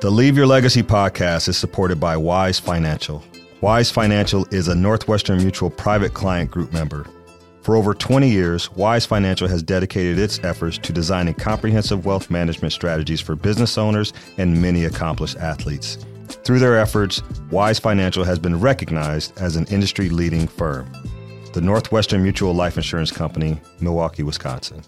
The Leave Your Legacy podcast is supported by Wise Financial. Wise Financial is a Northwestern Mutual private client group member. For over 20 years, Wise Financial has dedicated its efforts to designing comprehensive wealth management strategies for business owners and many accomplished athletes. Through their efforts, Wise Financial has been recognized as an industry leading firm. The Northwestern Mutual Life Insurance Company, Milwaukee, Wisconsin.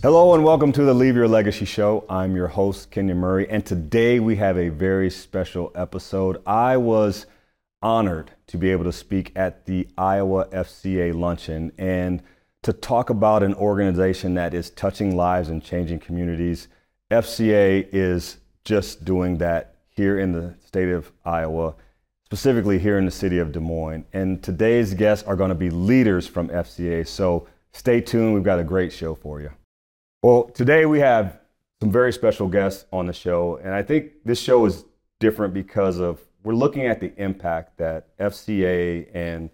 Hello and welcome to the Leave Your Legacy Show. I'm your host, Kenyon Murray, and today we have a very special episode. I was honored to be able to speak at the Iowa FCA luncheon and to talk about an organization that is touching lives and changing communities. FCA is just doing that here in the state of Iowa, specifically here in the city of Des Moines. And today's guests are going to be leaders from FCA. So stay tuned. We've got a great show for you. Well, today we have some very special guests on the show, and I think this show is different because of we're looking at the impact that FCA and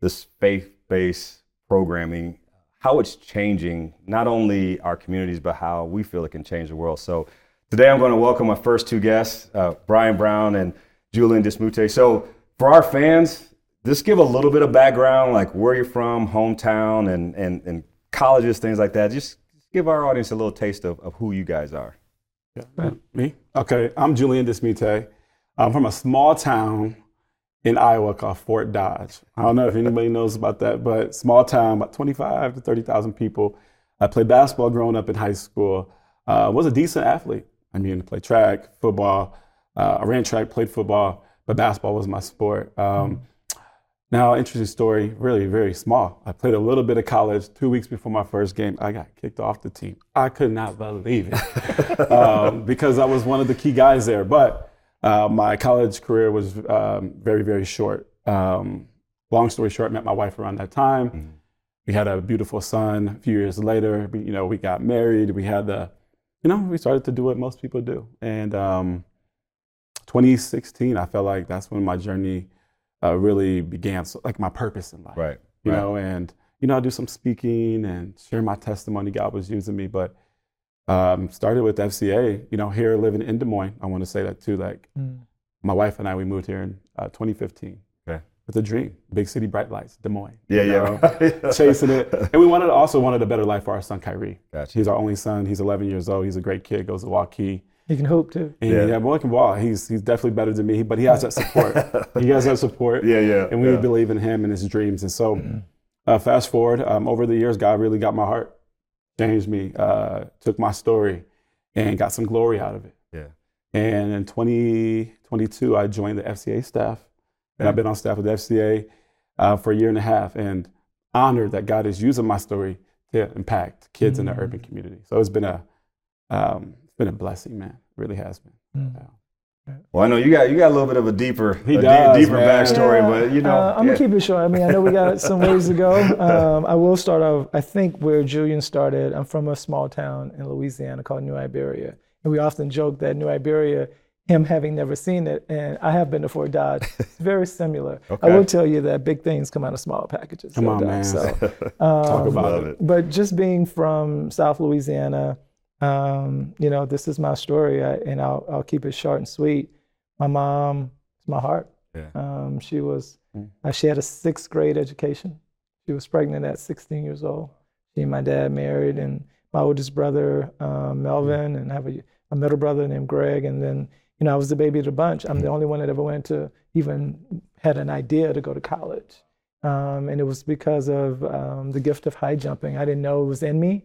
this faith-based programming, how it's changing not only our communities but how we feel it can change the world. So today I'm going to welcome my first two guests, uh, Brian Brown and Julian Dismute. So for our fans, just give a little bit of background, like where you're from, hometown, and and and colleges, things like that. Just give our audience a little taste of, of who you guys are. Yeah. Me? Okay, I'm Julian Dismute. I'm from a small town in Iowa called Fort Dodge. I don't know if anybody knows about that, but small town, about 25 to 30,000 people. I played basketball growing up in high school. Uh, was a decent athlete. I mean, I played track, football. Uh, I ran track, played football, but basketball was my sport. Um, now, interesting story, really very small. I played a little bit of college. Two weeks before my first game, I got kicked off the team. I could not believe it um, because I was one of the key guys there. But uh, my college career was um, very, very short. Um, long story short, met my wife around that time. Mm-hmm. We had a beautiful son. A few years later, we, you know, we got married. We had the, you know, we started to do what most people do. And um, 2016, I felt like that's when my journey uh, really began so, like my purpose in life. Right. You right. know, and you know, I do some speaking and share my testimony. God was using me, but um, started with FCA. You know, here living in Des Moines. I want to say that too. Like mm. my wife and I, we moved here in uh, 2015. Okay. With a dream, big city, bright lights, Des Moines. Yeah, yeah. chasing it, and we wanted also wanted a better life for our son Kyrie. Gotcha. He's our only son. He's 11 years old. He's a great kid. Goes to Waukee. He can hoop too. Yeah, yeah boy can ball. He's he's definitely better than me, but he has that support. he has that support. Yeah, yeah. And we yeah. believe in him and his dreams. And so, mm-hmm. uh, fast forward um, over the years, God really got my heart, changed me, uh, took my story, and got some glory out of it. Yeah. And in 2022, I joined the FCA staff, and I've been on staff with the FCA uh, for a year and a half, and honored that God is using my story to impact kids mm-hmm. in the urban community. So it's been a um, been a blessing, man. It really has been. Mm. Yeah. Well, I know you got you got a little bit of a deeper, he a does, deeper man. backstory, yeah. but you know, uh, I'm yeah. gonna keep it short. I mean, I know we got some ways to go. Um, I will start off. I think where Julian started. I'm from a small town in Louisiana called New Iberia, and we often joke that New Iberia, him having never seen it, and I have been to Fort Dodge. It's very similar. okay. I will tell you that big things come out of small packages. Come on, Dodge, man. So, um, Talk about it. But just being from South Louisiana um, you know, this is my story, I, and I'll, I'll keep it short and sweet. My mom is my heart. Yeah. Um, she was, mm. uh, she had a sixth grade education. She was pregnant at 16 years old. She and my dad married, and my oldest brother, um, Melvin, mm. and I have a, a, middle brother named Greg. And then, you know, I was the baby of the bunch. I'm mm. the only one that ever went to even had an idea to go to college. Um, and it was because of um, the gift of high jumping. I didn't know it was in me,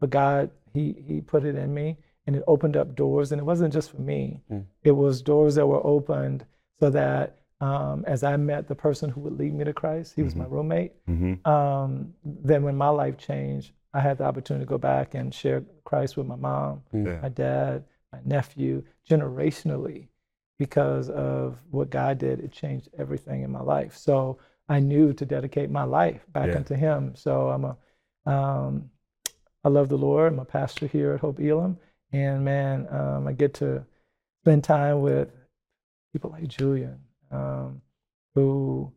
but God he he put it in me and it opened up doors and it wasn't just for me mm. it was doors that were opened so that um, as i met the person who would lead me to christ he was mm-hmm. my roommate mm-hmm. um, then when my life changed i had the opportunity to go back and share christ with my mom mm. yeah. my dad my nephew generationally because of what god did it changed everything in my life so i knew to dedicate my life back yeah. unto him so i'm a um, I love the Lord. I'm a pastor here at Hope Elam. And man, um, I get to spend time with people like Julian, um, who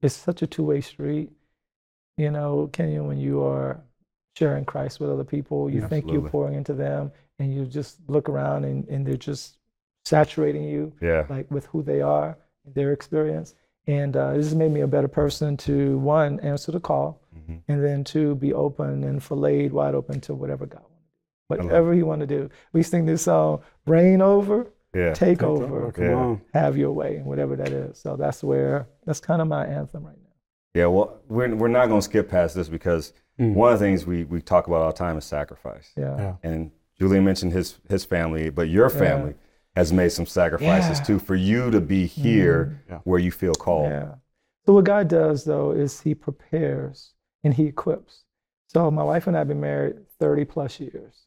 is such a two way street. You know, Kenyon, when you are sharing Christ with other people, you think you're pouring into them, and you just look around and, and they're just saturating you Yeah. like with who they are, their experience. And uh, this has made me a better person to one, answer the call, Mhm. and then two, be open and filleted wide open to whatever God wants to do. Whatever He want to do. We sing this song, reign over, Yeah. take, Take over, over, Come Yeah. on. have your way, whatever that is. So that's where, that's kind of my anthem right now. Yeah. Well, we're, we're not going to skip past this because Mm. one of the things we, we talk about all the time is sacrifice. Yeah. Yeah. And Julian mentioned his, his family, but your family has made some sacrifices Yeah. too for you to be here mm-hmm. Yeah. where you feel called. Yeah. So what God does though is He prepares and He equips. So my wife and I have been married 30 plus years.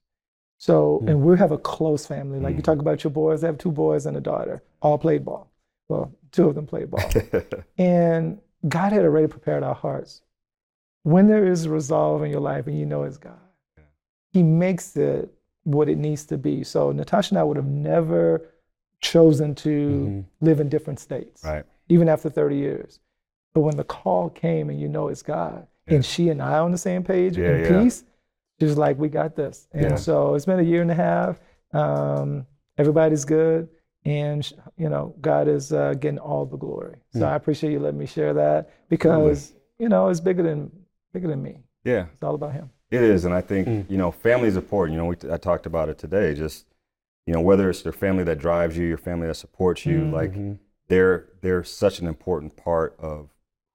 So hmm. and we have a close family. Like you hmm. talk about your boys, I have two boys and a daughter. All played ball. Well, two of them played ball. and God had already prepared our hearts. When there is resolve in your life and you know it's God, He makes it what it needs to be. So Natasha and I would have never chosen to Mhm. live in different states right. even after 30 years. But when the call came and you know it's God, Yeah. and she and I on the same page Yeah, in yeah. peace, she was like, we got this. And so it's been a year and a half. Um, everybody's good. And, you know, God is uh, getting all the glory. So Hmm. I appreciate you letting me share that because, you know, it's bigger than, bigger than me. Yeah. It's all about Him. It is, and I think Mm. you know, family is important. You know, we, I talked about it today. Just you know, whether it's your family that drives you, your family that supports you, Mm. like they're they're such an important part of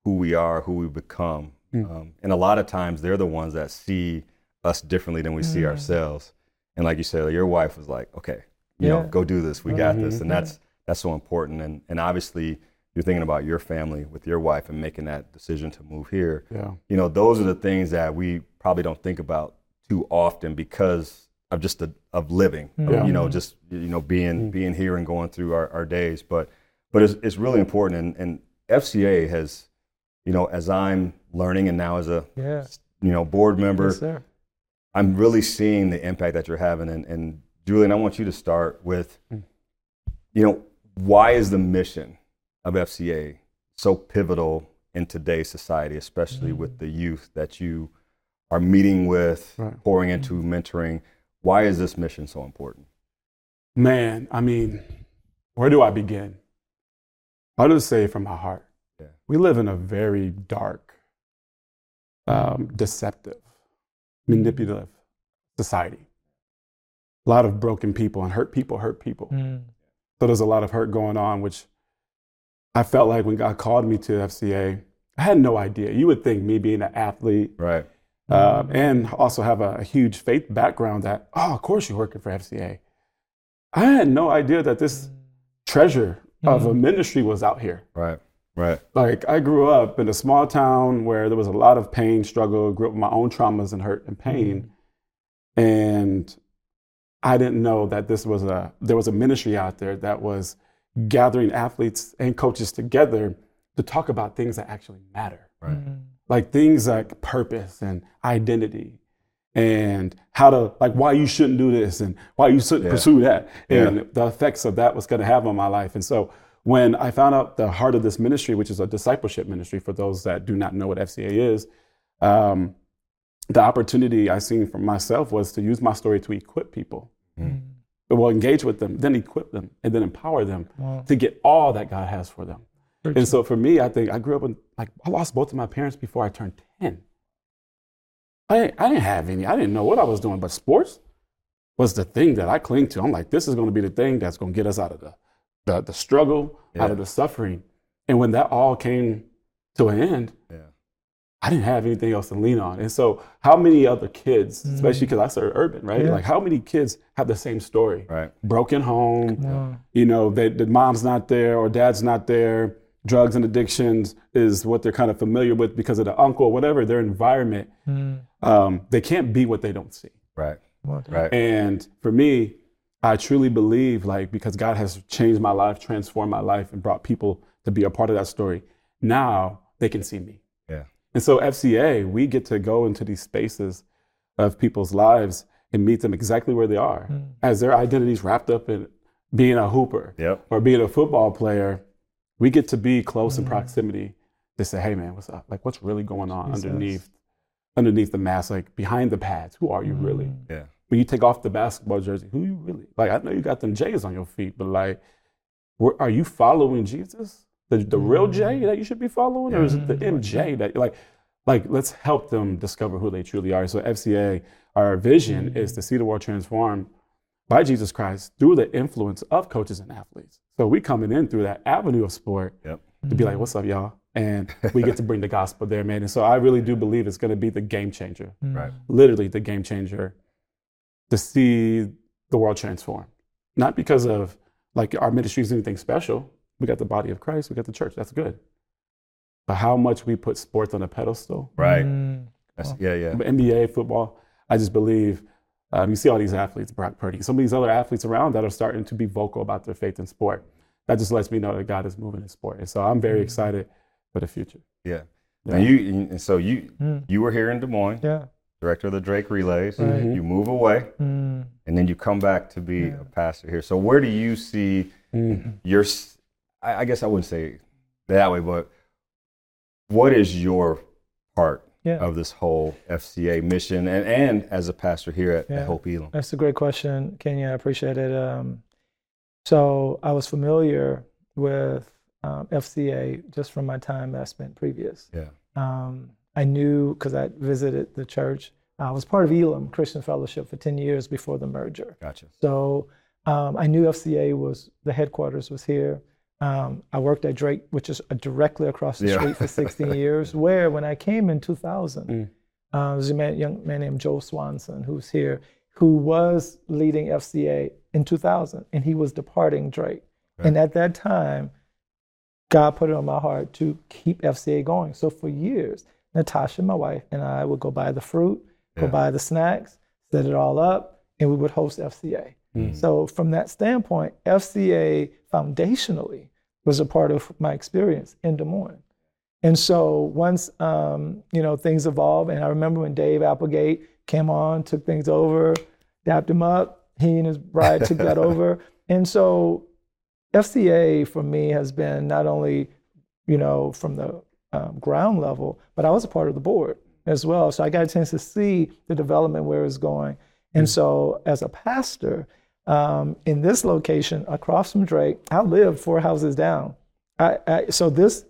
who we are, who we become. Mm. Um, and a lot of times, they're the ones that see us differently than we see Mm. ourselves. And like you said, your wife was like, "Okay, you know, go do this. We got this," Mhm. and that's that's so important. And and obviously, you're thinking about your family with your wife and making that decision to move here Yeah. you know those are the things that we probably don't think about too often because of just the of living of, Yeah. you know just you know being Mm. being here and going through our, our days but but it's, it's really important and, and fca has you know as i'm learning and now as a Yeah. you know board member Yes, i'm really seeing the impact that you're having and, and julian i want you to start with Mm. you know why is the mission of fca so pivotal in today's society especially Mm. with the youth that you are meeting with Right. pouring into mentoring why is this mission so important Man, I mean, where do I begin? I'll just say from my heart. Yeah. We live in a very dark, um, deceptive, manipulative society. A lot of broken people and hurt people hurt people. Mm. So there's a lot of hurt going on, which I felt like when God called me to FCA, I had no idea. You would think me being an athlete right uh, and also have a, a huge faith background that, oh, of course you're working for FCA. I had no idea that this treasure of a ministry was out here. right right Like I grew up in a small town where there was a lot of pain, struggle, grew up with my own traumas and hurt and pain. And I didn't know that this was a there was a ministry out there that was gathering athletes and coaches together to talk about things that actually matter right Mm. like things like purpose and identity and how to like why you shouldn't do this and why you shouldn't Yeah. pursue that Yeah. and the effects of that was going to have on my life and so when i found out the heart of this ministry which is a discipleship ministry for those that do not know what fca is um, the opportunity i seen for myself was to use my story to equip people Mm. Well engage with them then equip them and then empower them Wow. to get all that god has for them and so for me, I think I grew up in like I lost both of my parents before I turned ten. I didn't, I didn't have any. I didn't know what I was doing, but sports was the thing that I cling to. I'm like, this is going to be the thing that's going to get us out of the the, the struggle, out of the suffering. And when that all came to an end, yeah I didn't have anything else to lean on. And so, how many other kids, especially because I started urban, right? Yeah. Like, how many kids have the same story? right Broken home, Wow. you know, they, the mom's not there or dad's not there. Drugs and addictions is what they're kind of familiar with because of the uncle, whatever their environment. Mm. Um, they can't be what they don't see. right right And for me, I truly believe, like, because God has changed my life, transformed my life, and brought people to be a part of that story. Now they can see me. Yeah And so, FCA, we get to go into these spaces of people's lives and meet them exactly where they are, Mm. as their identities wrapped up in being a hooper yep or being a football player. We get to be close in Mm. proximity to say, "Hey, man, what's up? Like, what's really going on Jesus. underneath, underneath the mask? Like behind the pads? Who are you really?" Mm. yeah when you take off the basketball jersey, who you really like? I know you got them J's on your feet, but like, were, are you following Jesus, the the real J mm. that you should be following, or is it the MJ that like? Like, let's help them discover who they truly are. So FCA, our vision is mm. to see the world transformed by Jesus Christ through the influence of coaches and athletes. So we coming in through that avenue of sport Yep. to be like, mm-hmm. what's up, y'all? And we get to bring the gospel there, man. And so I really do believe it's going to be the game changer, Right. Mm. literally the game changer, to see the world transform. Not because of like our ministry is anything special. We got the body of Christ, we got the church. That's good. But how much we put sports on a pedestal, Right. Mm. That's, yeah, yeah. NBA, football, I just believe um, you see all these athletes, Brock Purdy, some of these other athletes around that are starting to be vocal about their faith in sport. That just lets me know that God is moving in sport. And so I'm very excited for the future. Yeah. Yeah. And you and so you Mm. you were here in Des Moines, Yeah. director of the Drake Relays. Right. Mhm. You move away, Mm. and then you come back to be Yeah. a pastor here. So where do you see Mm. your? I, I guess I wouldn't say that way, but what is your part Yeah. of this whole FCA mission, and and as a pastor here at, Yeah. at Hope Elam? That's a great question, Kenyon. I appreciate it. Um, so I was familiar with um, FCA just from my time that I spent previous. Yeah. Um, I knew because I visited the church. I was part of Elam Christian Fellowship for 10 years before the merger. Gotcha. So um, I knew FCA was the headquarters was here. Um, I worked at Drake, which is directly across the Yeah. street for 16 years. Where when I came in 2000, Mm. uh, there's a man, young man named Joe Swanson who's here, who was leading FCA in 2000, and he was departing Drake. And at that time, God put it on my heart to keep FCA going. So for years, Natasha, my wife, and I would go buy the fruit, go buy the snacks, set it all up, and we would host FCA. Mm. So from that standpoint, FCA foundationally was a part of my experience in Des Moines. And so once um, you know things evolved, and I remember when Dave Applegate came on, took things over, dapped him up. He and his bride took that over, and so FCA for me has been not only you know from the um, ground level, but I was a part of the board as well. So I got a chance to see the development where it's going. And so as a pastor um, in this location across from Drake, I lived four houses down. I, I, so this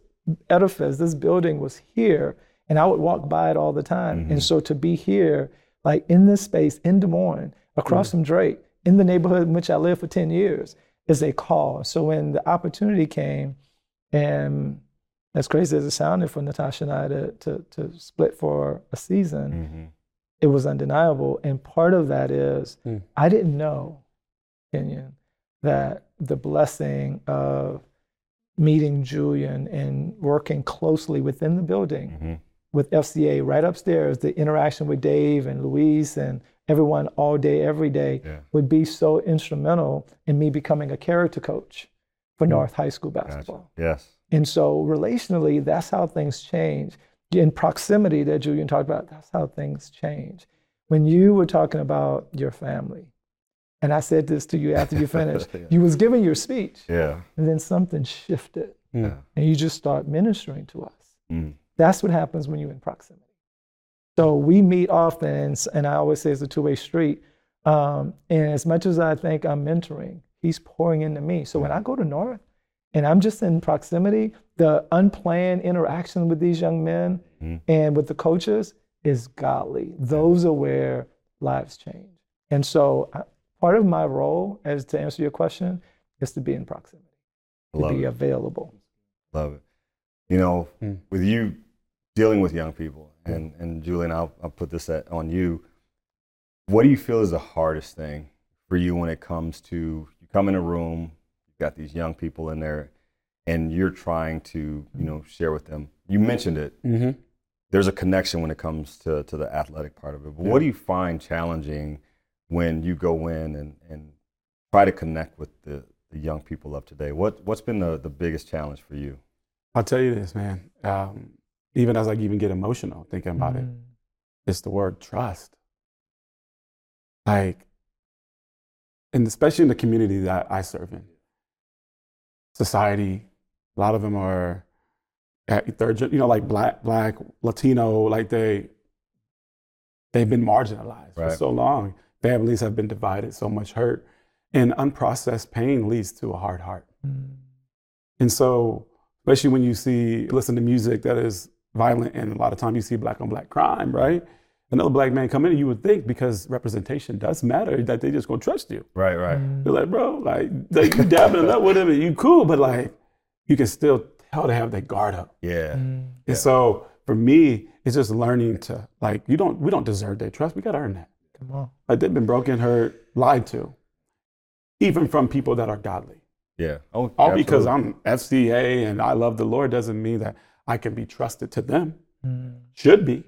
edifice, this building was here, and I would walk by it all the time. And so to be here, like in this space in Des Moines, across from Drake, in the neighborhood in which I lived for 10 years, is a call. So when the opportunity came, and as crazy as it sounded for Natasha and I to, to, to split for a season, Mhm. it was undeniable. And part of that is Mm. I didn't know, Kenyon, that the blessing of meeting Julian and working closely within the building Mhm. with FCA right upstairs, the interaction with Dave and Louise and everyone all day, every day Yeah. would be so instrumental in me becoming a character coach for North High School Gotcha. basketball. Yes. And so relationally, that's how things change. In proximity that Julian talked about, that's how things change. When you were talking about your family, and I said this to you after you finished, Yeah. you was giving your speech, Yeah. and then something shifted, Yeah. and you just start ministering to us. Mm. That's what happens when you're in proximity. So we meet often, and and I always say it's a two-way street. Um, and as much as I think I'm mentoring, he's pouring into me. So when I go to North and I'm just in proximity, the unplanned interaction with these young men Mhm. and with the coaches is godly. Those are where lives change. And so I- part of my role, as to answer your question, is to be in proximity, to Love be it. available. Love it. You know, Mm. with you dealing with young people, and, and Julian, I'll, I'll put this at, on you. What do you feel is the hardest thing for you when it comes to you come in a room, you've got these young people in there, and you're trying to, you know, share with them? You mentioned it. Mm-hmm. There's a connection when it comes to, to the athletic part of it. But what do you find challenging when you go in and, and try to connect with the, the young people of today? What, what's been the, the biggest challenge for you? I'll tell you this, man. Um, even as I even get emotional thinking about it, Mm. it's the word trust. Like, and especially in the community that I serve in, society, a lot of them are at third, gen- you know, like black, black, Latino, like they, they've been marginalized for so long. Families have been divided, so much hurt, and unprocessed pain leads to a hard heart. Mm. And so, especially when you see, listen to music that is violent, and a lot of times you see black on black crime, right? Another black man come in, and you would think because representation does matter that they just gonna trust you. Right, right. Mm. They're like, bro, like, like you dabbing it up with him and you cool, but like you can still tell they have that guard up. Yeah. Mm. And so for me, it's just learning to like you don't we don't deserve their trust. We gotta earn that. Come on. Like they've been broken, hurt, lied to, even from people that are godly. Yeah. Oh, All because. I'm FCA and I love the Lord doesn't mean that I can be trusted to them. Mm. Should be.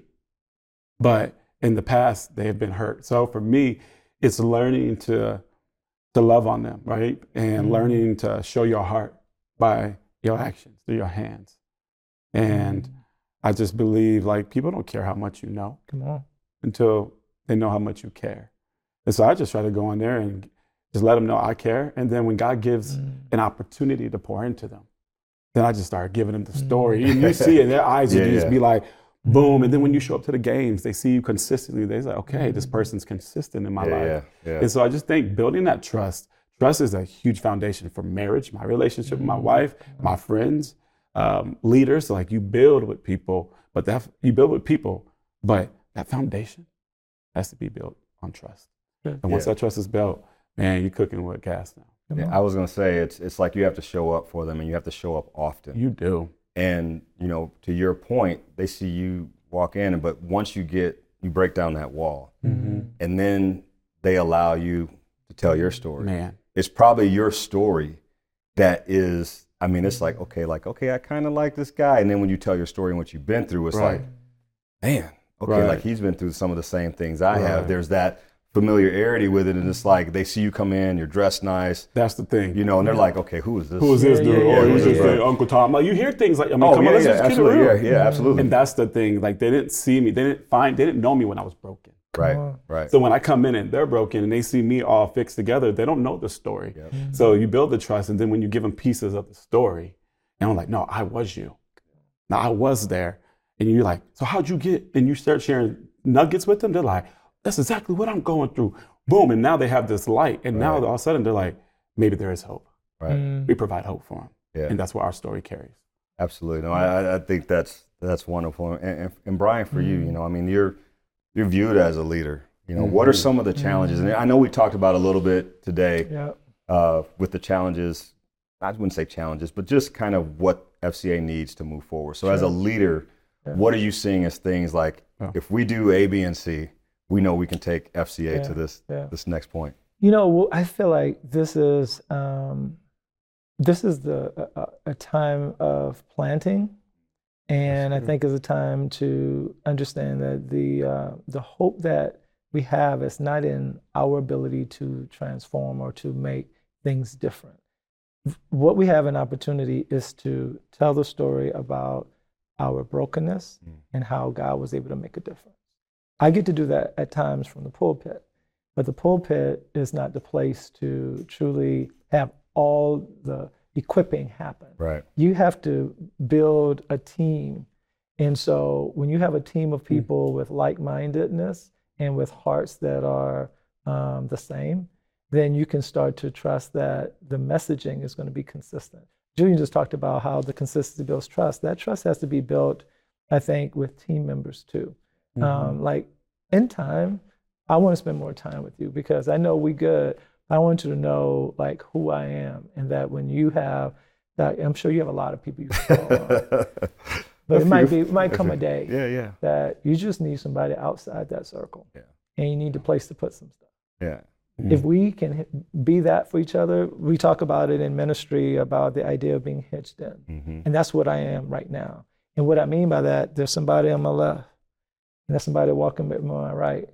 But in the past, they have been hurt. So for me, it's learning to to love on them, right? And Mhm. learning to show your heart by your actions, through your hands. And Mm. I just believe like people don't care how much you know Come on. until they know how much you care. And so I just try to go in there and just let them know I care. And then when God gives Mm. an opportunity to pour into them, then I just start giving them the story. And you see it, their eyes Yeah, just yeah. be like, boom. And then when you show up to the games, they see you consistently. They're like, okay, this person's consistent in my yeah, life. And so I just think building that trust, trust is a huge foundation for marriage, my relationship with my wife, my friends, um, leaders. Like you build with people, but that you build with people, but that foundation has to be built on trust. Good. And once Yeah. that trust is built, man, you're cooking with gas now. Yeah. I was gonna say it's it's like you have to show up for them and you have to show up often. You do. and you know, to your point, they see you walk in, and but once you get you break down that wall, Mm. and then they allow you to tell your story. Man. It's probably your story that is. I mean, it's like okay, like okay, I kind of like this guy, and then when you tell your story and what you've been through, it's Right. like, man, okay, Right. like he's been through some of the same things I have. There's that familiarity with it, and it's like they see you come in, you're dressed nice, That's the thing. you know, and they're like, okay, who is this? Who is this Yeah, dude? yeah, oh, yeah, he's yeah, just yeah. like Uncle Tom. Like you hear things like, I mean, Oh come yeah, on, let's yeah, just keep it absolutely, real. yeah, yeah, absolutely. And that's the thing. Like they didn't see me. They didn't find. They didn't know me when I was broken. right, right. So when I come in and they're broken and they see me all fixed together, they don't know the story. Yep. Mm-hmm. So you build the trust, and then when you give them pieces of the story, and I'm like, no, I was you. Now I was there, and you're like, so how'd you get? And you start sharing nuggets with them. They're like, that's exactly what I'm going through. Boom, and now they have this light, and now Right. all of a sudden they're like, maybe there is hope. right. Mm. We provide hope for them, Yeah. and that's what our story carries. Absolutely. No, I, I- I think that's that's wonderful. And, and, and Brian, for you, you know, I mean, you're you're viewed as a leader. You know, what are Mhm. some of the challenges? And I know we talked about a little bit today Yeah. uh, with the challenges. I wouldn't say challenges, but just kind of what FCA needs to move forward. So, as a Sure. leader, Yeah. what are you seeing as things like Yeah. if we do A, B, and C, we know we can take FCA Yeah. to this this next point. You know, I feel like this is um, this is the a, a a time of planting, and I think is a time to understand that the uh, the hope that we have is not in our ability to transform or to make things different. What we have an opportunity is to tell the story about our brokenness Mm. and how God was able to make a difference. I get to do that at times from the pulpit. But the pulpit is not the place to truly have all the equipping happen. Right. You have to build a team. And so when you have a team of people with like mindedness and with hearts that are um, the same, then you can start to trust that the messaging is going to be consistent. Julian just talked about how the consistency builds trust. That trust has to be built, I think, with team members too. Um, like in time, I want to spend more time with you because I know we good. I want you to know like who I am, and that when you have that, I'm sure you have a lot of people you follow. but it might be it might come a day Yeah, yeah, that you just need somebody outside that circle, Yeah. and you need a place to put some stuff. yeah. If we can be that for each other, we talk about it in ministry about the idea of being hitched in. hmm And that's what I am right now. And what I mean by that, there's somebody on my left, and there's somebody walking with me on my right.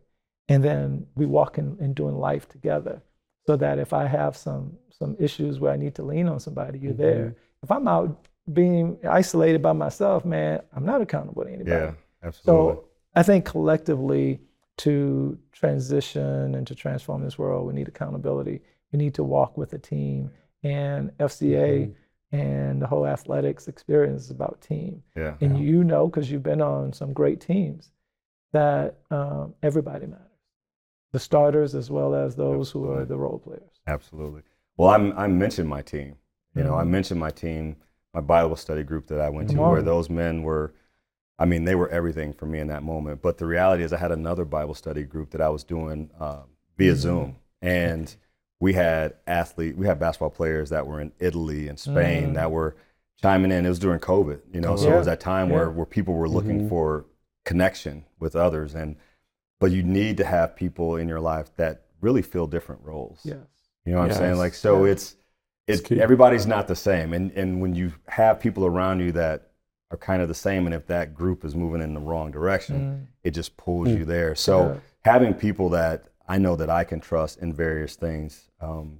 And then we walking and doing life together. So that if I have some some issues where I need to lean on somebody, you're there. If I'm out being isolated by myself, man, I'm not accountable to anybody. Yeah, absolutely. So I think collectively to transition and to transform this world, we need accountability. We need to walk with a team. And FCA and the whole athletics experience is about team. yeah. And you know, because you've been on some great teams, that um, everybody matters. the starters as well as those who are the role players. Absolutely. Well, I'm, I mentioned my team. You know, I Mhm. mentioned my team, my Bible study group that I went to, where those men were, I mean, they were everything for me in that moment. But the reality is, I had another Bible study group that I was doing uh, via Mhm. Zoom, and we had athlete, we had basketball players that were in Italy and Spain Mm. that were chiming in. It was during COVID, you know, so it was that time where Yeah. where people were looking Mhm. for connection with others, and but you need to have people in your life that really fill different roles. Yes. You know what I'm saying? Like so Yeah. it's It's it's everybody's not the same. And and when you have people around you that are kind of the same and if that group is moving in the wrong direction, Mm. it just pulls Mm. you there. So does. having people that I know that I can trust in various things, um,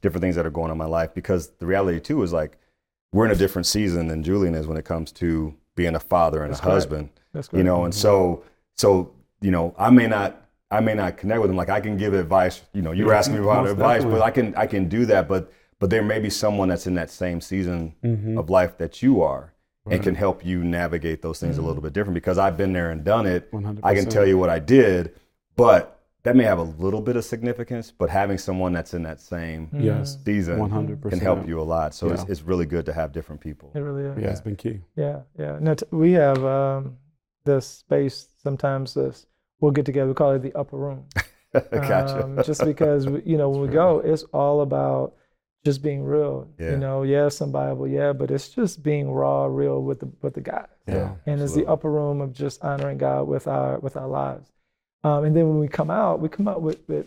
different things that are going on in my life, because the reality too is like we're in a different season than Julian is when it comes to being a father and That's a correct. husband That's you know and so so you know i may not i may not connect with them like i can give advice you know you were asking me about most advice definitely. but i can i can do that but but there may be someone that's in that same season Mhm. of life that you are and can help you navigate those things a little bit different because i've been there and done it 100%. i can tell you what i did but that may have a little bit of significance but having someone that's in that same Mm. Yes. season 100%. can help you a lot so it's, Yeah. it's really good to have different people It really is. Yeah, it's been key. Yeah, yeah. No, t- we have um, this space. Sometimes this we'll get together. We call it the upper room. gotcha Um, just because we- you know when we go, it's all about just being real. Yeah. You know, yeah, some Bible, yeah, but it's just being raw, real with the with the guys. yeah and it's the upper room of just honoring God with our with our lives. Um, and then when we come out, we come out with with,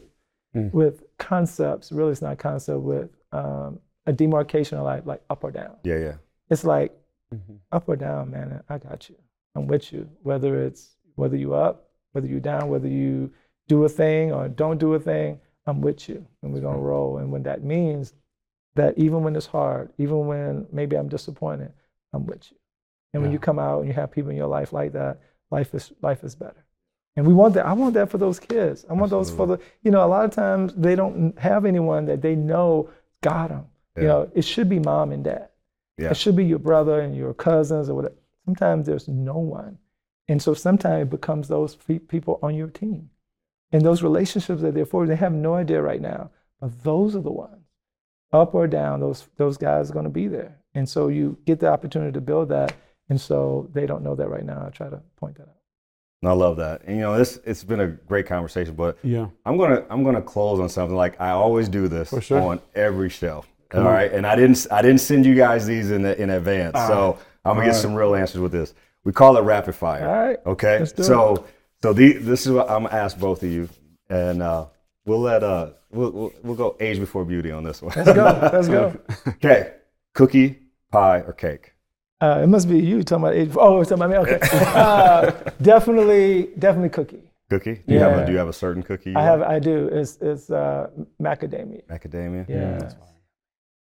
Mm. with concepts. Really, it's not concept with um, a demarcation of like like up or down. yeah yeah It's like Mhm. up or down, man. I got you. I'm with you. Whether it's whether you up, whether you down, whether you do a thing or don't do a thing, I'm with you, and we're gonna roll. And when that means that even when it's hard, even when maybe I'm disappointed, I'm with you. And when you come out and you have people in your life like that, life is life is better. And we want that. I want that for those kids. I want those for the. You know, a lot of times they don't have anyone that they know got them. You know, it should be mom and dad. Yeah. It should be your brother and your cousins or whatever. Sometimes there's no one. And so sometimes it becomes those people on your team. And those relationships that they're for, they have no idea right now. But those are the ones, up or down, those, those guys are going to be there. And so you get the opportunity to build that. And so they don't know that right now. I try to point that out. And I love that. And you know, this it's been a great conversation, but Yeah. I'm gonna I'm gonna close on something like I always do this For sure. on every show. Come all on. right, and I didn't I didn't send you guys these in in advance, All so I'm gonna All get right. some real answers with this. We call it rapid fire. All right. Okay. Let's do so so the, this is what I'm gonna ask both of you, and uh, we'll let uh we'll, we'll we'll go age before beauty on this one. Let's go. Let's go. okay. Cookie, pie, or cake? Uh, it must be you talking about age. Oh, it's talking about me. Okay. Uh, definitely, definitely cookie. Cookie? Do you have a Yeah. Do you have a certain cookie? I have, like? I do. It's it's uh, macadamia. macadamia. Yeah.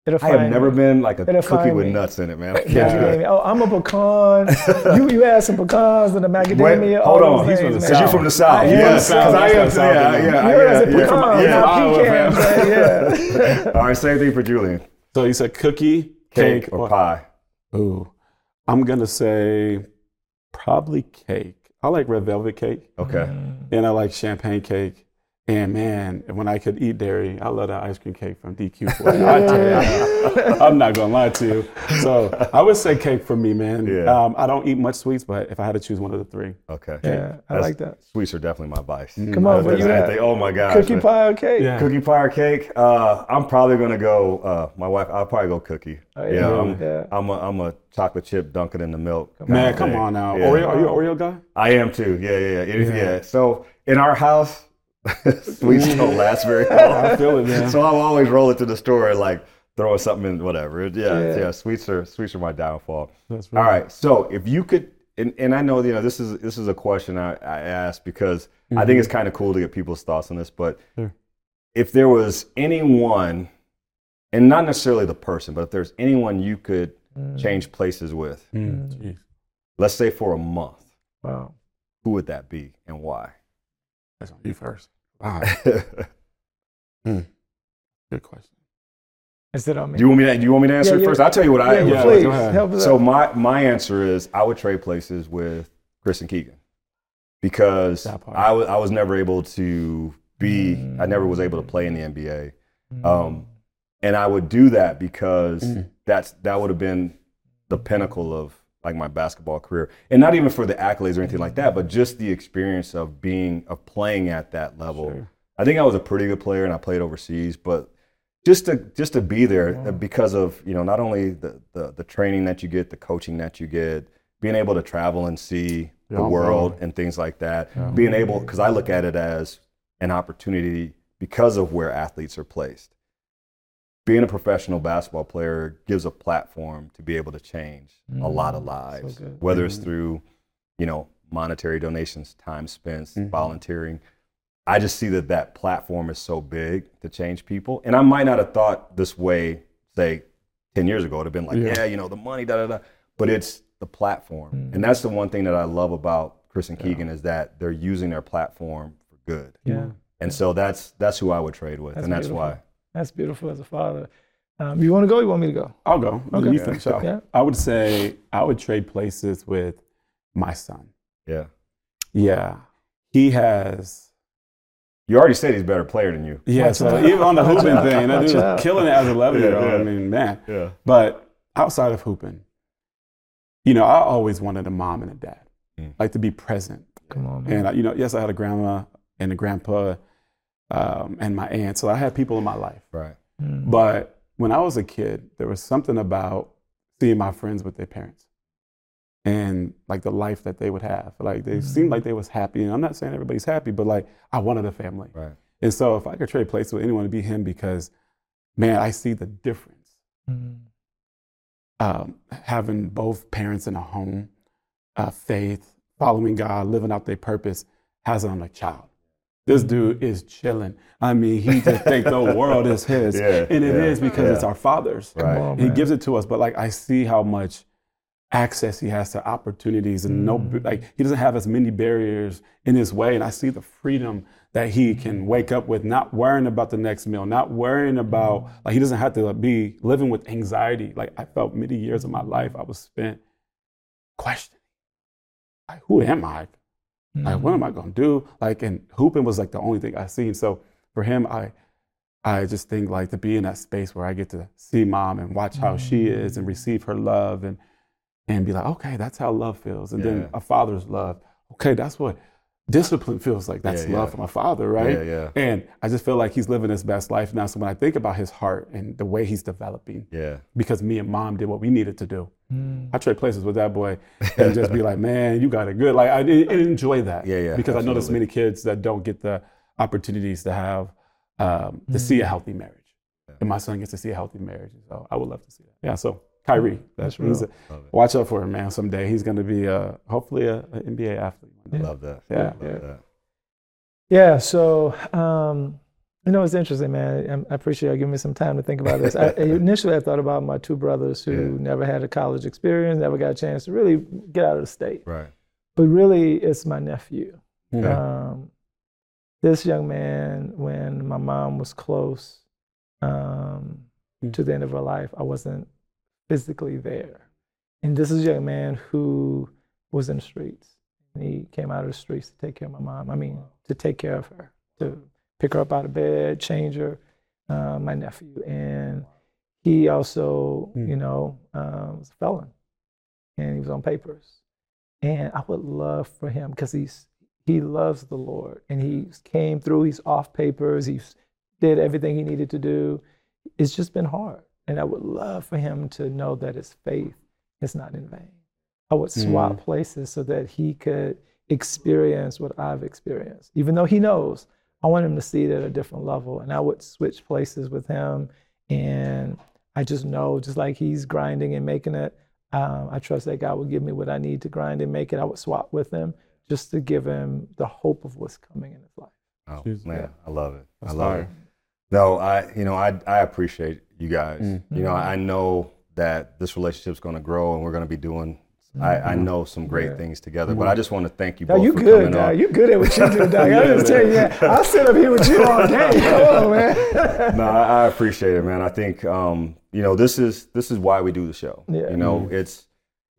It'll I have find never me. been like a It'll cookie with me. nuts in it, man. I can't do that. Macadamia. Oh, I'm a pecan. you you add some pecans and the macadamia. Wait, hold on. those He's from the. South. You're from the South. Yes, You're from the because I am. South. That's Yeah, yeah, Yours yeah, is yeah. pecans, yeah, not Iowa, pecans, Yeah. All right, same thing for Julian. So you said cookie, Cake, cake, or pie? Ooh, I'm gonna say probably cake. I like red velvet cake, Okay. and I like champagne cake. And man, when I could eat dairy, I love that ice cream cake from DQ. Boy. I tell you, I'm not gonna lie to you. So I would say cake for me, man. Yeah. Um, I don't eat much sweets, but if I had to choose one of the three, Okay. Yeah, I like that. Sweets are definitely my vice. Come on, what you that's- got? Oh my god, Cookie pie or cake? Yeah. Cookie pie or cake? Uh, I'm probably gonna go. Uh, my wife. I'll probably go cookie. Oh, yeah. yeah. I'm, Yeah. I'm a, I'm a chocolate chip dunking in the milk. kind man, come on now. Yeah. Oreo, are you an Oreo guy? I am too. Yeah, yeah, yeah. It is- Yeah. yeah. So in our house, sweets don't last very long. I feel it, man. So I'll always roll it to the store and like throw something in, whatever. Yeah, yeah. Yeah. Sweets are sweets are my downfall. That's All right. So if you could, and, and I know you know this is this is a question I, I asked because I think it's kind of cool to get people's thoughts on this. But Sure. if there was anyone, and not necessarily the person, but if there's anyone you could Mm. change places with, Mm, let's say for a month, Wow. who would that be and why? That's on you first. Wow, hmm. good question. Is it on me? Do you want me to? Do you want me to answer Yeah, it first? I'll tell you what I. yeah, would yeah, please go ahead. help us So my my answer is I would trade places with Kris and Keegan because That part. I was I was never able to be. I never was able to mm. play in the NBA, mm. um, and I would do that because mm. that's that would have been the pinnacle of like my basketball career, and not even for the accolades or anything like that, but just the experience of being of playing at that level. Sure. I think I was a pretty good player, and I played overseas, but just to just to be there uh, because of you know not only the, the the training that you get, the coaching that you get, being able to travel and see the world and things like that. Being able because I look at it as an opportunity because of where athletes are placed. Being a professional basketball player gives a platform to be able to change a lot of mm, lives, good. whether it's through, you know, monetary donations, time spent, mm-hmm. volunteering. I just see that that platform is so big to change people. And I might not have thought this way, say, 10 years ago. It would have been like, Yeah. yeah, you know, the money, da da da. But it's the platform. Mm. And that's the one thing that I love about Kris and Keegan is that they're using their platform for good. Yeah. And so that's that's who I would trade with. That's and that's beautiful. why. That's beautiful as a father. Um, you want to go? You want me to go? I'll go. Okay. You finish out. Yeah. I would say I would trade places with my son. Yeah. Yeah. He has You already said he's a better player than you. Yeah, Watch so out. even on the Watch hooping out. thing, that Watch dude was killing it as an 11 year old. Yeah, yeah. I mean, man. Yeah. But outside of hooping, you know, I always wanted a mom and a dad, Mm. like to be present. Come on, man. And, I- you know, yes, I had a grandma and a grandpa um, and my aunt. So I had people in my life. Right. Mm. But when I was a kid, there was something about seeing my friends with their parents and like the life that they would have. Like they seemed like they was happy. And I'm not saying everybody's happy, but like I wanted a family. Right. And so if I could trade places with anyone, it'd be him because, man, I see the difference. Mm. Um, having both parents in a home, uh, faith, following God, living out their purpose, has it on a child. This dude is chilling. I mean, he just think the world is his, Yeah, and it is yeah, because it's our father's. Right. on, He man. gives it to us, but like I see how much access he has to opportunities and no Mm. like he doesn't have as many barriers in his way and I see the freedom that he can wake up with not worrying about the next meal, not worrying about like he doesn't have to be living with anxiety. Like I felt many years of my life I was spent questioning like who am I? Like what am I gonna do? Like and hooping was like the only thing I seen. So for him, I I just think like to be in that space where I get to see mom and watch how she is and mm. receive her love and and be like, okay, that's how love feels. And Yeah. then a father's love. Okay, that's what discipline feels like. That's Yeah, love yeah. from a father, right? Yeah, yeah. And I just feel like he's living his best life now. So when I think about his heart and the way he's developing, Yeah. because me and mom did what we needed to do. Mm. I trade places with that boy and just be like, man, you got it good. Like I, I enjoy that. Yeah, yeah, Because I know there's many kids that don't get the opportunities to have um, to see a healthy marriage, and my son gets to see a healthy marriage. So I would love to see that. Yeah. So Kyrie, that's, real. a, watch out for him, man. Someday he's going to be uh, hopefully a, an NBA athlete. one day. Love that. Yeah, Love yeah. that. Yeah, so um, you know it's interesting, man. I'm- appreciate you giving me some time to think about this. I, initially, I thought about my two brothers who Yeah. never had a college experience, never got a chance to really get out of the state. Right. But really, it's my nephew. Yeah. Um, this young man, when my mom was close um, Mm. to the end of her life, I wasn't physically there. And this is a young man who was in the streets. And he came out of the streets to take care of my mom. I mean, to take care of her, to pick her up out of bed, change her, uh, my nephew. And he also, Mm. you know, um, was a felon and he was on papers. And I would love for him because he's he loves the Lord and he came through. He's off papers. He's did everything he needed to do. It's just been hard, and I would love for him to know that his faith is not in vain. I would swap places so that he could experience what I've experienced, even though he knows. I want him to see it at a different level, and I would switch places with him. And I just know, just like he's grinding and making it, um, I trust that God will give me what I need to grind and make it. I would swap with him just to give him the hope of what's coming in his life. Oh, Jesus. man, I love it. That's I love fire. it. No, I you know I I appreciate you guys. Mm. You know I know that this relationship's going to grow and we're going to be doing. I, I mm-hmm. know some great Yeah. things together, but mm-hmm. I just want to thank you Dog, both you for good, dog. on. You good at what you do, dog. I just tell you, yeah, I'll sit up here with you all day. Come on, man. no, I, I appreciate it, man. I think um, you know this is this is why we do the show. Yeah. You know, mm-hmm. it's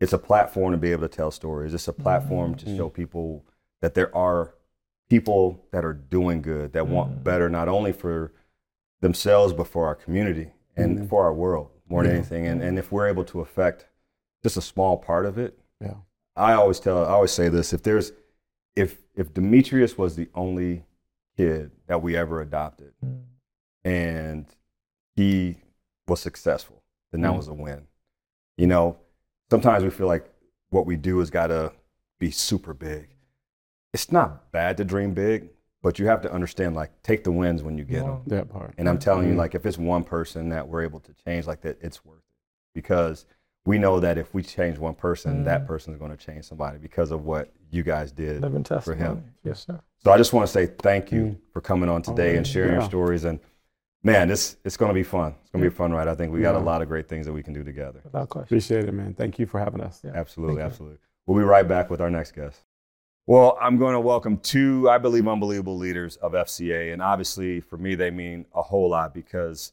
it's a platform to be able to tell stories. It's a platform Mm-hmm. to show people that there are people that are doing good, that want better, not only for themselves, but for our community and for our world more than anything. And, and if we're able to affect just a small part of it, Yeah. I always tell, I always say this: if there's, if if Demetrius was the only kid that we ever adopted, and he was successful, then that Mm. was a win. You know, sometimes we feel like what we do has got to be super big. It's not bad to dream big, but you have to understand, like, take the wins when you get them. That part. And I'm telling you, Mhm. like, if it's one person that we're able to change like that, it's worth it. Because we know that if we change one person, that mm. person is going to change somebody because of what you guys did Living for him. Yes, sir. So I just want to say thank you mm. for coming on today and yeah. sharing your stories. And man, this it's going to be fun. It's going to be a fun ride. I think we got a lot of great things that we can do together. Without question. Appreciate it, man. Thank you for having us. Yeah. Absolutely, Thank you. absolutely. We'll be right back with our next guest. Well, I'm going to welcome two, I believe, unbelievable leaders of FCA. And obviously, for me, they mean a whole lot because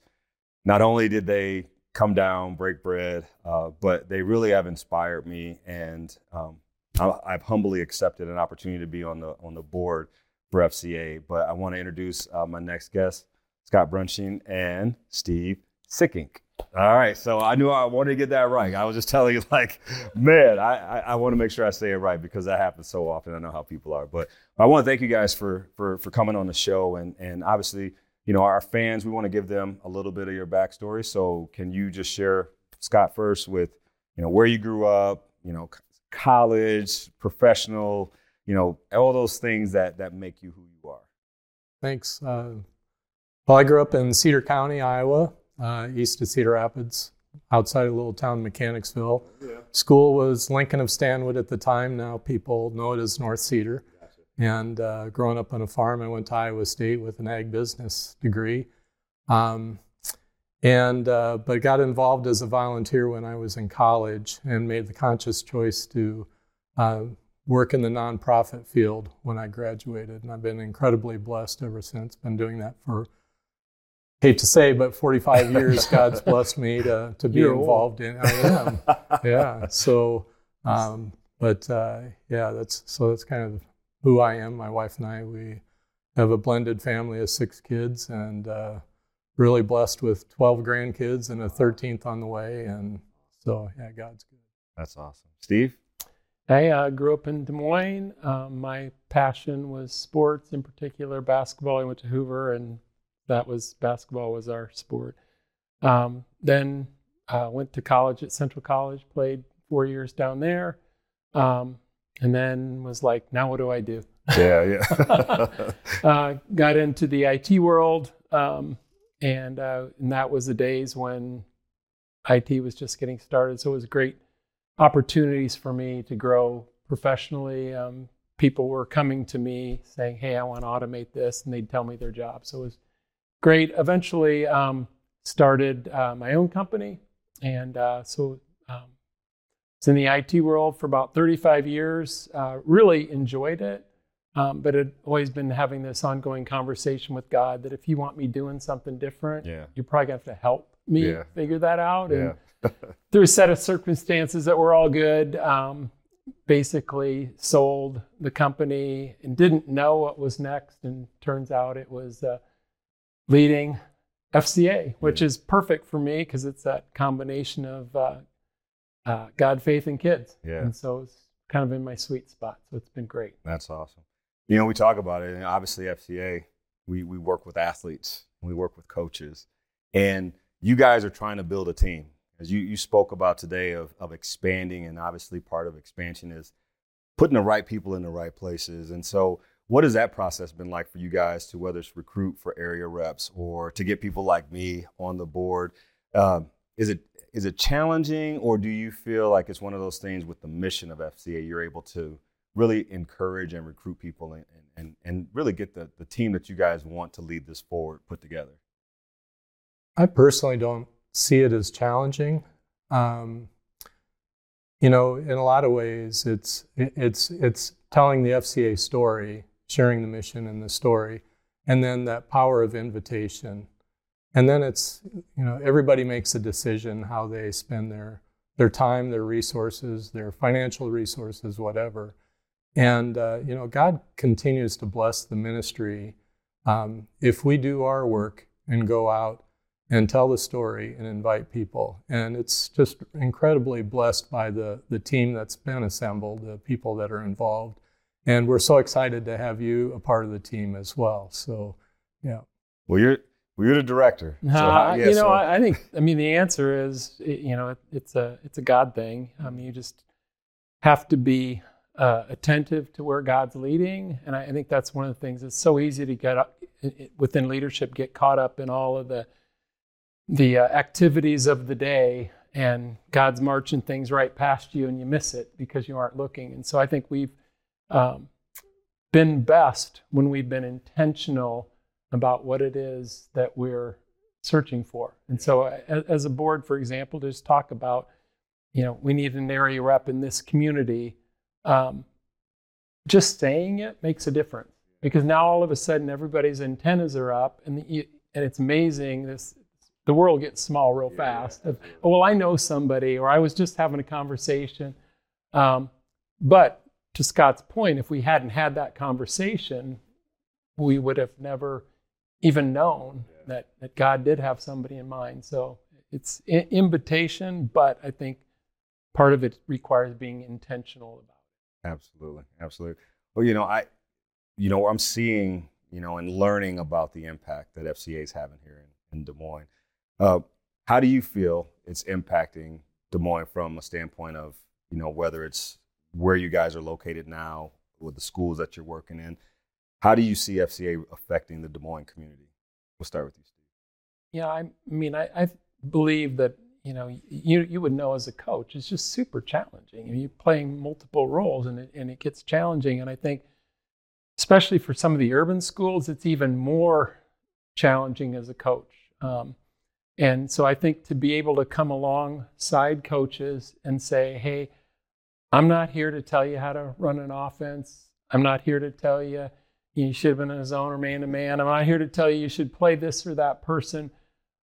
not only did they come down, break bread, uh, but they really have inspired me. And um, I've humbly accepted an opportunity to be on the, on the board for FCA. But I want to introduce uh, my next guest, Scott Brunshing and Steve Sickink. All right, so I knew I wanted to get that right. I was just telling you, like, man, I, I, I want to make sure I say it right because that happens so often. I know how people are, but I want to thank you guys for for for coming on the show, and and obviously, you know, our fans, we want to give them a little bit of your backstory. So, can you just share, Scott, first with, you know, where you grew up, you know, college, professional, you know, all those things that that make you who you are. Thanks. Uh, well, I grew up in Cedar County, Iowa, uh, east of Cedar Rapids, outside a little town, Mechanicsville. School was Lincoln of Stanwood at the time. Now people know it as North Cedar. And uh, growing up on a farm, I went to Iowa State with an ag business degree. Um, and uh, but got involved as a volunteer when I was in college and made the conscious choice to uh, work in the nonprofit field when I graduated, and I've been incredibly blessed ever since. Been doing that for hate to say, but 45 years. God's blessed me to to be You're old. involved in. I am, yeah. So, um, but uh, yeah, that's so that's kind of who I am. My wife and I we have a blended family of six kids, and uh, really blessed with 12 grandkids and a 13th on the way. And so, yeah, God's good. That's awesome, Steve. Hey, I uh, grew up in Des Moines. Um, my passion was sports, in particular basketball. I went to Hoover, and that was basketball was our sport. Um, then uh, went to college at Central College, played four years down there, um, and then was like, now what do I do? Yeah, yeah. uh, got into the IT world, um, and uh, and that was the days when IT was just getting started. So it was great opportunities for me to grow professionally. Um, people were coming to me saying, "Hey, I want to automate this," and they'd tell me their job. So it was great. Eventually, um, started uh, my own company, and uh, so. Was in the IT world for about 35 years. Uh, really enjoyed it. Um, but it always been having this ongoing conversation with God that if you want me doing something different, Yeah. you're probably gonna have to help me Yeah. figure that out. yeah. And through a set of circumstances that were all good, um, basically sold the company and didn't know what was next. And turns out it was uh, leading FCA, which is perfect for me because it's that combination of uh, uh, God, faith, and kids. Yeah. And so it's kind of in my sweet spot. So it's been great. That's awesome. You know, we talk about it, and obviously FCA, we we work with athletes, we work with coaches, and you guys are trying to build a team. As you, you spoke about today of, of expanding, and obviously part of expansion is putting the right people in the right places. And so, what has that process been like for you guys to whether it's recruit for area reps or to get people like me on the board? Um, is it is it challenging, or do you feel like it's one of those things with the mission of FCA you're able to really encourage and recruit people and, and, and really get the, the team that you guys want to lead this forward put together? I personally don't see it as challenging. Um, you know, in a lot of ways, it's it's it's telling the FCA story, sharing the mission and the story, and then that power of invitation, and then it's you know everybody makes a decision how they spend their their time, their resources, their financial resources, whatever. And, uh, you know, God continues to bless the ministry. Um, if we do our work and go out and tell the story and invite people. And it's just incredibly blessed by the, the team that's been assembled, the people that are involved. And we're so excited to have you a part of the team as well. So, yeah. Well, you're well, you're the director. So, uh, yeah, you know, so. I, I, think I mean the answer is you know it, it's a it's a God thing. I mean, you just have to be uh, attentive to where God's leading, and I, I, think that's one of the things. It's so easy to get up, within leadership, get caught up in all of the the uh, activities of the day, and God's marching things right past you, and you miss it because you aren't looking. And so I think we've um, been best when we've been intentional about what it is that we're searching for. And so, as a board, for example, just talk about, you know, we need an area rep in this community. Um, just saying it makes a difference because now all of a sudden everybody's antennas are up, and the, and it's amazing. This the world gets small real fast. Of, oh, well, I know somebody, or I was just having a conversation. Um, but to Scott's point, if we hadn't had that conversation, we would have never even known that, that God did have somebody in mind. So it's I- invitation, but I think part of it requires being intentional about it. Absolutely, absolutely. Well, you know, I, you know, I'm seeing, you know, and learning about the impact that FCA is having here in, in Des Moines. Uh, how do you feel it's impacting Des Moines from a standpoint of, you know, whether it's where you guys are located now, with the schools that you're working in? How do you see FCA affecting the Des Moines community? We'll start with you, Steve. Yeah, I mean, I, I believe that you know you you would know as a coach, it's just super challenging. You're playing multiple roles, and it, and it gets challenging. And I think, especially for some of the urban schools, it's even more challenging as a coach. Um, and so I think to be able to come alongside coaches and say, hey, I'm not here to tell you how to run an offense. I'm not here to tell you you should have been in a zone or man to man. I'm not here to tell you you should play this or that person,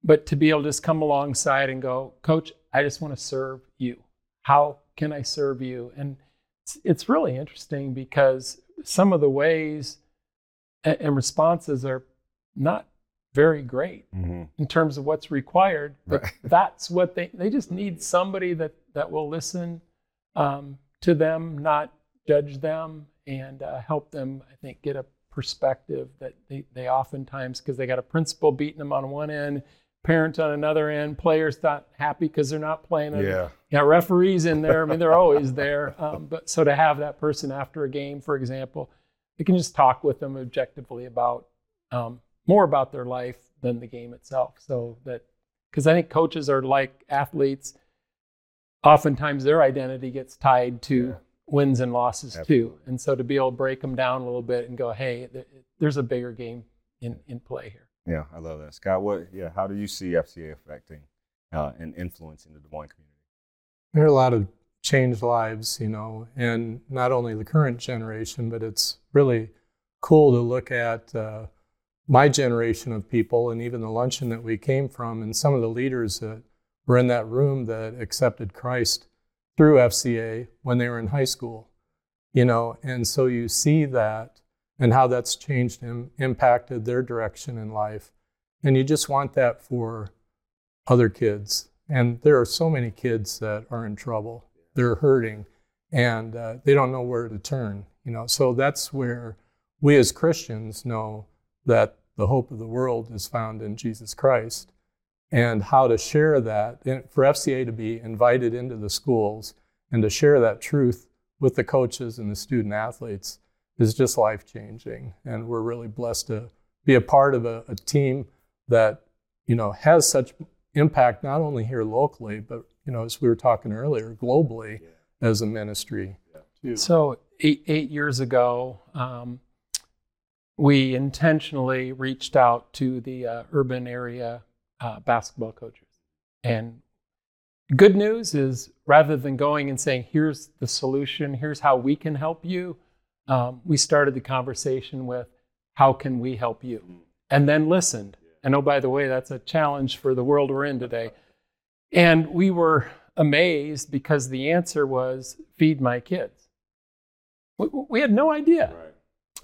but to be able to just come alongside and go, Coach, I just want to serve you. How can I serve you? And it's, it's really interesting because some of the ways and, and responses are not very great mm-hmm. in terms of what's required. But right. that's what they they just need somebody that that will listen um, to them, not judge them, and uh, help them. I think get a perspective that they, they oftentimes, because they got a principal beating them on one end, parent on another end, players not happy because they're not playing. It. Yeah. You got referees in there. I mean, they're always there. Um, but so to have that person after a game, for example, you can just talk with them objectively about um, more about their life than the game itself. So that, because I think coaches are like athletes. Oftentimes, their identity gets tied to yeah wins and losses Absolutely. too. And so to be able to break them down a little bit and go, hey, there's a bigger game in, in play here. Yeah, I love that. Scott, what, yeah, how do you see FCA affecting uh, and influencing the Des Moines community? There are a lot of changed lives, you know, and not only the current generation, but it's really cool to look at uh, my generation of people and even the luncheon that we came from and some of the leaders that were in that room that accepted Christ through FCA when they were in high school, you know, and so you see that and how that's changed and impacted their direction in life. And you just want that for other kids. And there are so many kids that are in trouble. They're hurting and uh, they don't know where to turn, you know. So that's where we as Christians know that the hope of the world is found in Jesus Christ and how to share that. For FCA to be invited into the schools and to share that truth with the coaches and the student athletes is just life changing. And we're really blessed to be a part of a, a, team that you know has such impact not only here locally, but you know as we were talking earlier, globally yeah. as a ministry. Yeah. So eight, eight years ago. Um, we intentionally reached out to the uh, urban area uh, basketball coaches. And good news is rather than going and saying, here's the solution, here's how we can help you, um, we started the conversation with, how can we help you? And then listened. And oh, by the way, that's a challenge for the world we're in today. And we were amazed because the answer was, feed my kids. we, we had no idea.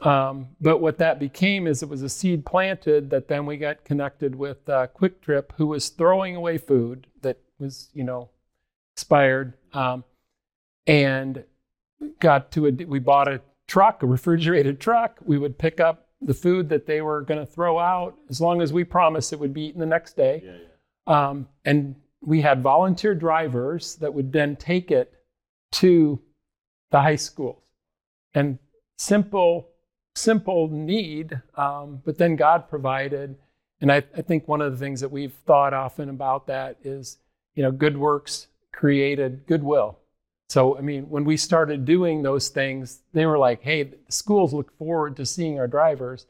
Um, but what that became is it was a seed planted that then we got connected with uh, QuikTrip, who was throwing away food that was, you know, expired, um, and got to a. We bought a truck, a refrigerated truck. We would pick up the food that they were going to throw out as long as we promised it would be eaten the next day. Yeah, yeah. Um, and we had volunteer drivers that would then take it to the high schools. And simple, simple need, um, but then God provided. And I, I think one of the things that we've thought often about that is, you know, good works created goodwill. So, I mean, when we started doing those things, they were like, hey, the schools look forward to seeing our drivers,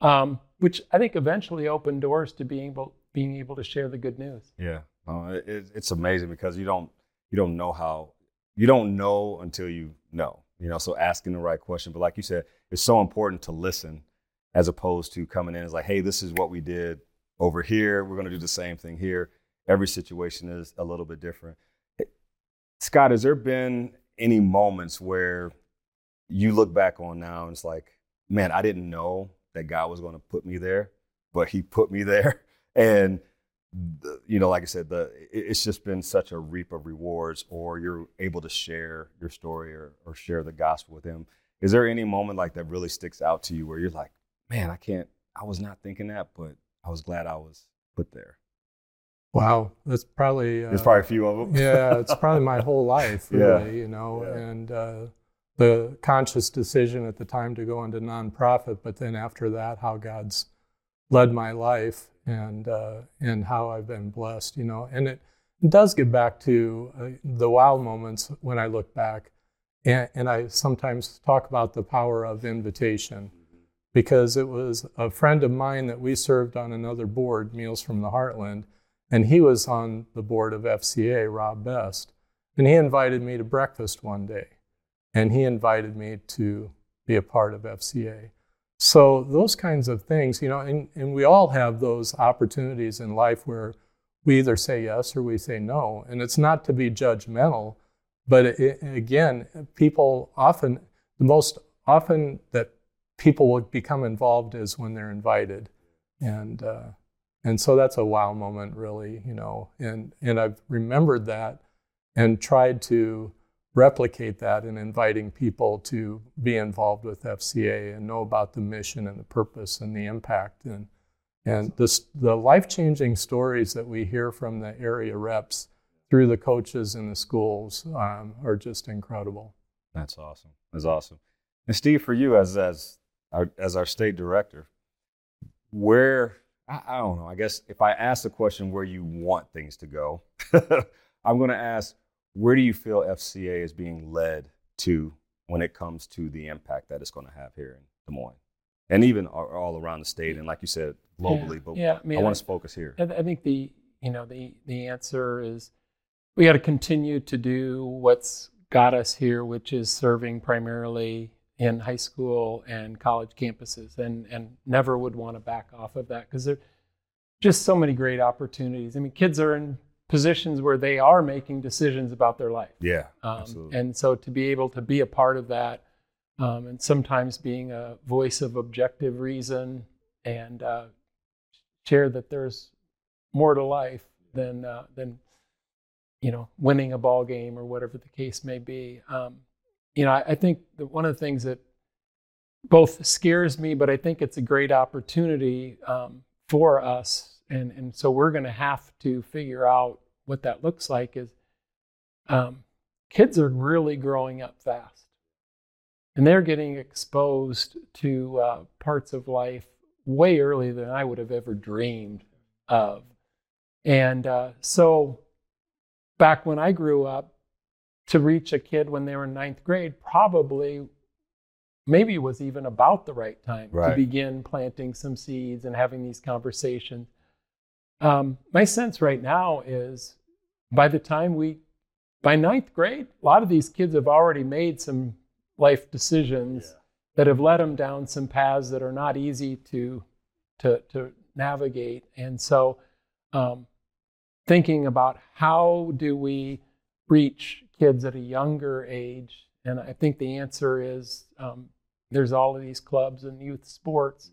um, which I think eventually opened doors to being able, being able to share the good news. Yeah, no, it, it's amazing because you don't you don't know how you don't know until you know. You know, so asking the right question. But like you said, it's so important to listen as opposed to coming in as like, hey, this is what we did over here. We're going to do the same thing here. Every situation is a little bit different. Scott, has there been any moments where you look back on now and it's like, man, I didn't know that God was going to put me there, but He put me there, and the, you know, like I said, the it's just been such a reap of rewards, or you're able to share your story or, or share the gospel with him. Is there any moment like that really sticks out to you where you're like, man, I can't, I was not thinking that, but I was glad I was put there. Wow, that's probably uh, There's probably a few of them. yeah, it's probably my whole life, Yeah. really, you know, Yeah. and uh, the conscious decision at the time to go into nonprofit, but then after that, how God's led my life and uh, and how I've been blessed, you know, and it does get back to uh, the wow moments when I look back, and, and I sometimes talk about the power of invitation. Because it was a friend of mine that we served on another board, Meals from the Heartland, and he was on the board of FCA, Rob Best. And he invited me to breakfast one day. And he invited me to be a part of FCA. So, those kinds of things, you know, and, and we all have those opportunities in life where we either say yes or we say no. And it's not to be judgmental, but it, again, people often, the most often that people will become involved is when they're invited. And, uh, and so that's a wow moment, really, you know. And, and I've remembered that and tried to replicate that in inviting people to be involved with FCA and know about the mission and the purpose and the impact. And, and this, the life changing stories that we hear from the area reps through the coaches in the schools um, are just incredible. That's awesome. That's awesome. And Steve, for you as as our as our state director, where I, I don't know. I guess if I ask the question where you want things to go, I'm going to ask where do you feel FCA is being led to when it comes to the impact that it's going to have here in Des Moines, and even all, all around the state, and like you said, globally. Yeah, but yeah, I I, want to focus here. I, I think the you know the the answer is we got to continue to do what's got us here, which is serving primarily in high school and college campuses, and and never would want to back off of that because there just so many great opportunities. I mean, kids are in positions where they are making decisions about their life. Yeah, Um, absolutely. and so to be able to be a part of that, um, and sometimes being a voice of objective reason and uh, share that there's more to life than uh, than you know winning a ball game or whatever the case may be. Um, you know, I, I think that one of the things that both scares me, but I think it's a great opportunity um, for us, and and so we're going to have to figure out what that looks like. Is um, kids are really growing up fast, and they're getting exposed to uh, parts of life way earlier than I would have ever dreamed of, and uh, so back when I grew up, to reach a kid when they were in ninth grade probably maybe was even about the right time to begin planting some seeds and having these conversations. Um, my sense right now is by the time we, by ninth grade, a lot of these kids have already made some life decisions that have led them down some paths that are not easy to, to, to navigate. And so, um, thinking about how do we reach kids at a younger age And I think the answer is um, there's all of these clubs and youth sports.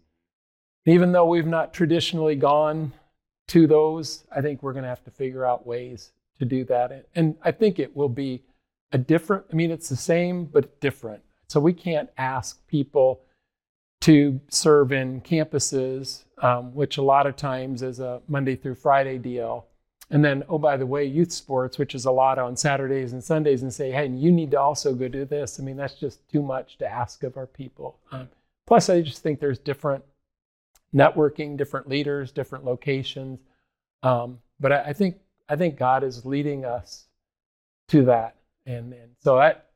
Even though we've not traditionally gone to those, I think we're going to have to figure out ways to do that. And I think it will be a different, I mean, it's the same, but different. So we can't ask people to serve in campuses, um, which a lot of times is a Monday through Friday deal. And then, oh, by the way, youth sports, which is a lot on Saturdays and Sundays, and say, hey, you need to also go do this. I mean, that's just too much to ask of our people. Um, plus, I just think there's different networking, different leaders, different locations. Um, but I, I, think I think God is leading us to that, and, and so that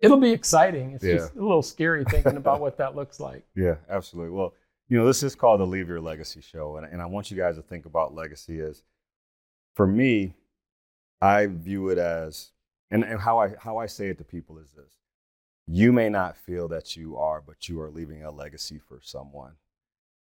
it'll be exciting. It's yeah. just a little scary thinking about what that looks like. Yeah, absolutely. Well, you know, this is called the Leave Your Legacy Show, and, and I want you guys to think about legacy as, for me, I view it as, and, and how I how I say it to people is this: you may not feel that you are, but you are leaving a legacy for someone.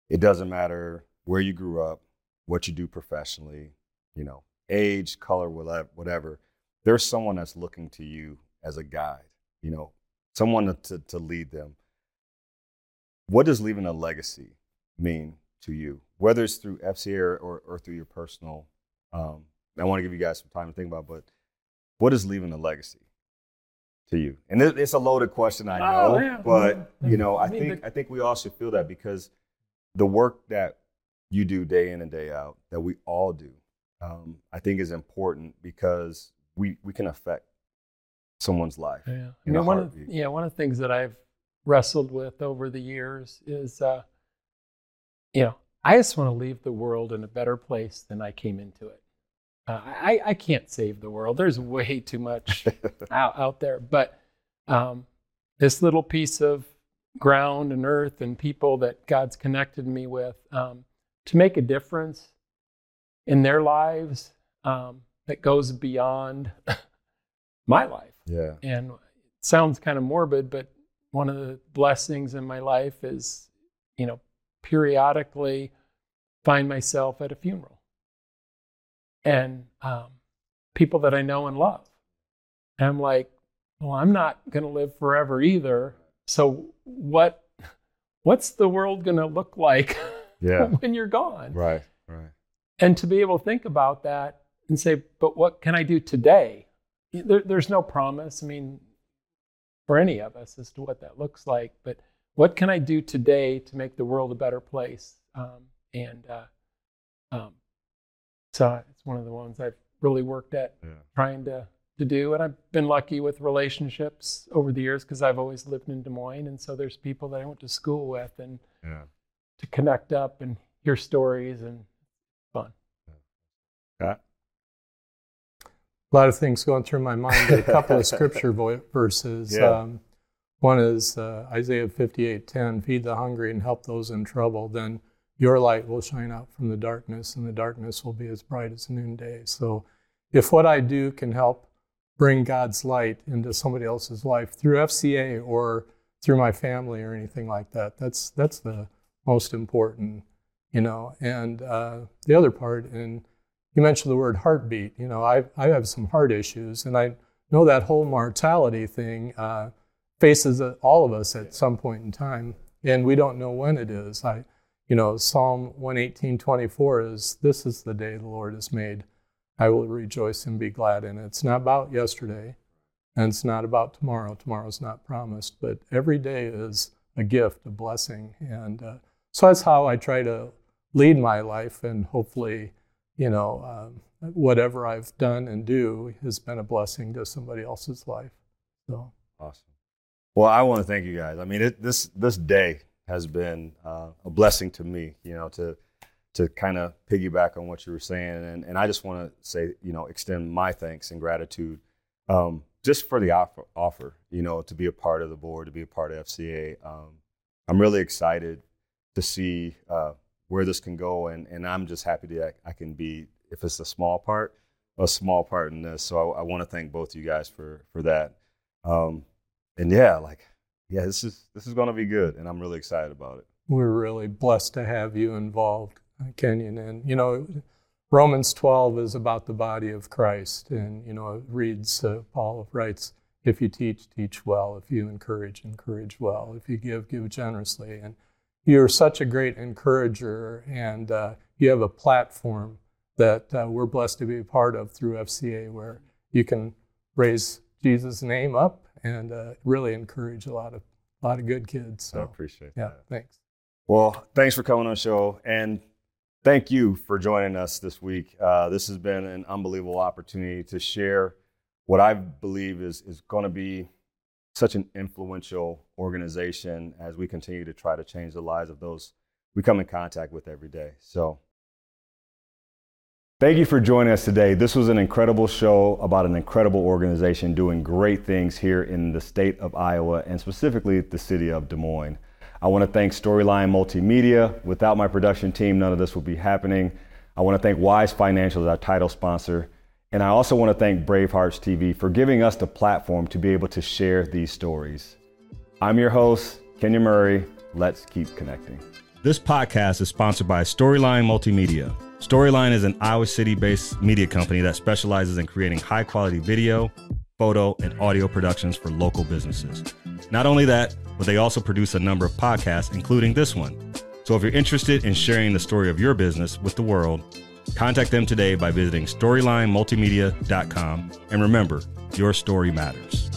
It doesn't matter where you grew up, what you do professionally, you know, age, color, whatever. There's someone that's looking to you as a guide you know, someone to, to lead them. What does leaving a legacy mean to you, whether it's through FCA or, or, or through your personal? Um, I want to give you guys some time to think about, but what is leaving a legacy to you? And it, it's a loaded question, I know, oh, yeah. but you know, I, I mean, think the... I think we all should feel that because the work that you do day in and day out, that we all do, um, I think is important because we we can affect someone's life. Yeah, I mean, one of, yeah, one of the things that I've wrestled with over the years is, uh, you know, I just want to leave the world in a better place than I came into it. Uh, I, I can't save the world. There's way too much out, out there. But um, this little piece of ground and earth and people that God's connected me with um, to make a difference in their lives um, that goes beyond my life. Yeah. And it sounds kind of morbid, but one of the blessings in my life is, you know, periodically find myself at a funeral and um, people that I know and love. And I'm like, well, I'm not going to live forever either. So what? What's the world going to look like yeah. when you're gone? Right, right. And to be able to think about that and say, but what can I do today? there, there's no promise. I mean, for any of us as to what that looks like. But what can I do today to make the world a better place? Um, and uh, um, so it's one of the ones I've really worked at yeah. trying to to do. And I've been lucky with relationships over the years because I've always lived in Des Moines, and so there's people that I went to school with, and yeah. to connect up and hear stories and fun. Yeah a lot of things going through my mind. A couple of scripture verses. Yeah. Um, one is uh, Isaiah 58:10, "Feed the hungry and help those in trouble. Then your light will shine out from the darkness, and the darkness will be as bright as noonday." So, if what I do can help bring God's light into somebody else's life through FCA or through my family or anything like that, that's that's the most important, you know. And uh, the other part, and you mentioned the word heartbeat. You know, I, I have some heart issues, and I know that whole mortality thing uh, faces all of us at some point in time, and we don't know when it is. I, you know, Psalm 118:24 is, "This is the day the Lord has made. I will rejoice and be glad in it." It's not about yesterday, and it's not about tomorrow. Tomorrow's not promised, but every day is a gift, a blessing, and uh, so that's how I try to lead my life, and hopefully you know, um, whatever I've done and do has been a blessing to somebody else's life. So awesome. Well, I want to thank you guys. I mean, it, this this day has been uh, a blessing to me. You know, to to kind of piggyback on what you were saying, and and I just want to say, you know, extend my thanks and gratitude. Um, just for the offer, offer, you know, to be a part of the board, to be a part of FCA. Um, I'm really excited to see uh, where this can go. And, and I'm just happy that I can be, if it's a small part, a small part in this. So I, I want to thank both you guys for, for that. Um, and yeah, like, yeah, this is, this is going to be good. And I'm really excited about it. We're really blessed to have you involved, Kenyon. And, you know, Romans 12 is about the body of Christ. And, you know, it reads, uh, Paul writes, if you teach, teach well. If you encourage, encourage well. If you give, give generously. And you're such a great encourager, and uh, you have a platform that uh, we're blessed to be a part of through FCA, where you can raise Jesus' name up and uh, really encourage a lot of a lot of good kids. So I appreciate yeah, that. thanks. Well, thanks for coming on the show, and thank you for joining us this week. Uh, this has been an unbelievable opportunity to share what I believe is is going to be such an influential organization as we continue to try to change the lives of those we come in contact with every day. So. Thank you for joining us today. This was an incredible show about an incredible organization doing great things here in the state of Iowa and specifically the city of Des Moines. I want to thank Storyline Multimedia. Without my production team, none of this would be happening. I want to thank Wise Financial as our title sponsor. And I also want to thank Bravehearts TV for giving us the platform to be able to share these stories. I'm your host, Kenyon Murray. Let's keep connecting. This podcast is sponsored by Storyline Multimedia. Storyline is an Iowa City based media company that specializes in creating high quality video, photo, and audio productions for local businesses. Not only that, but they also produce a number of podcasts, including this one. So if you're interested in sharing the story of your business with the world, contact them today by visiting StorylineMultimedia.com. And remember, your story matters.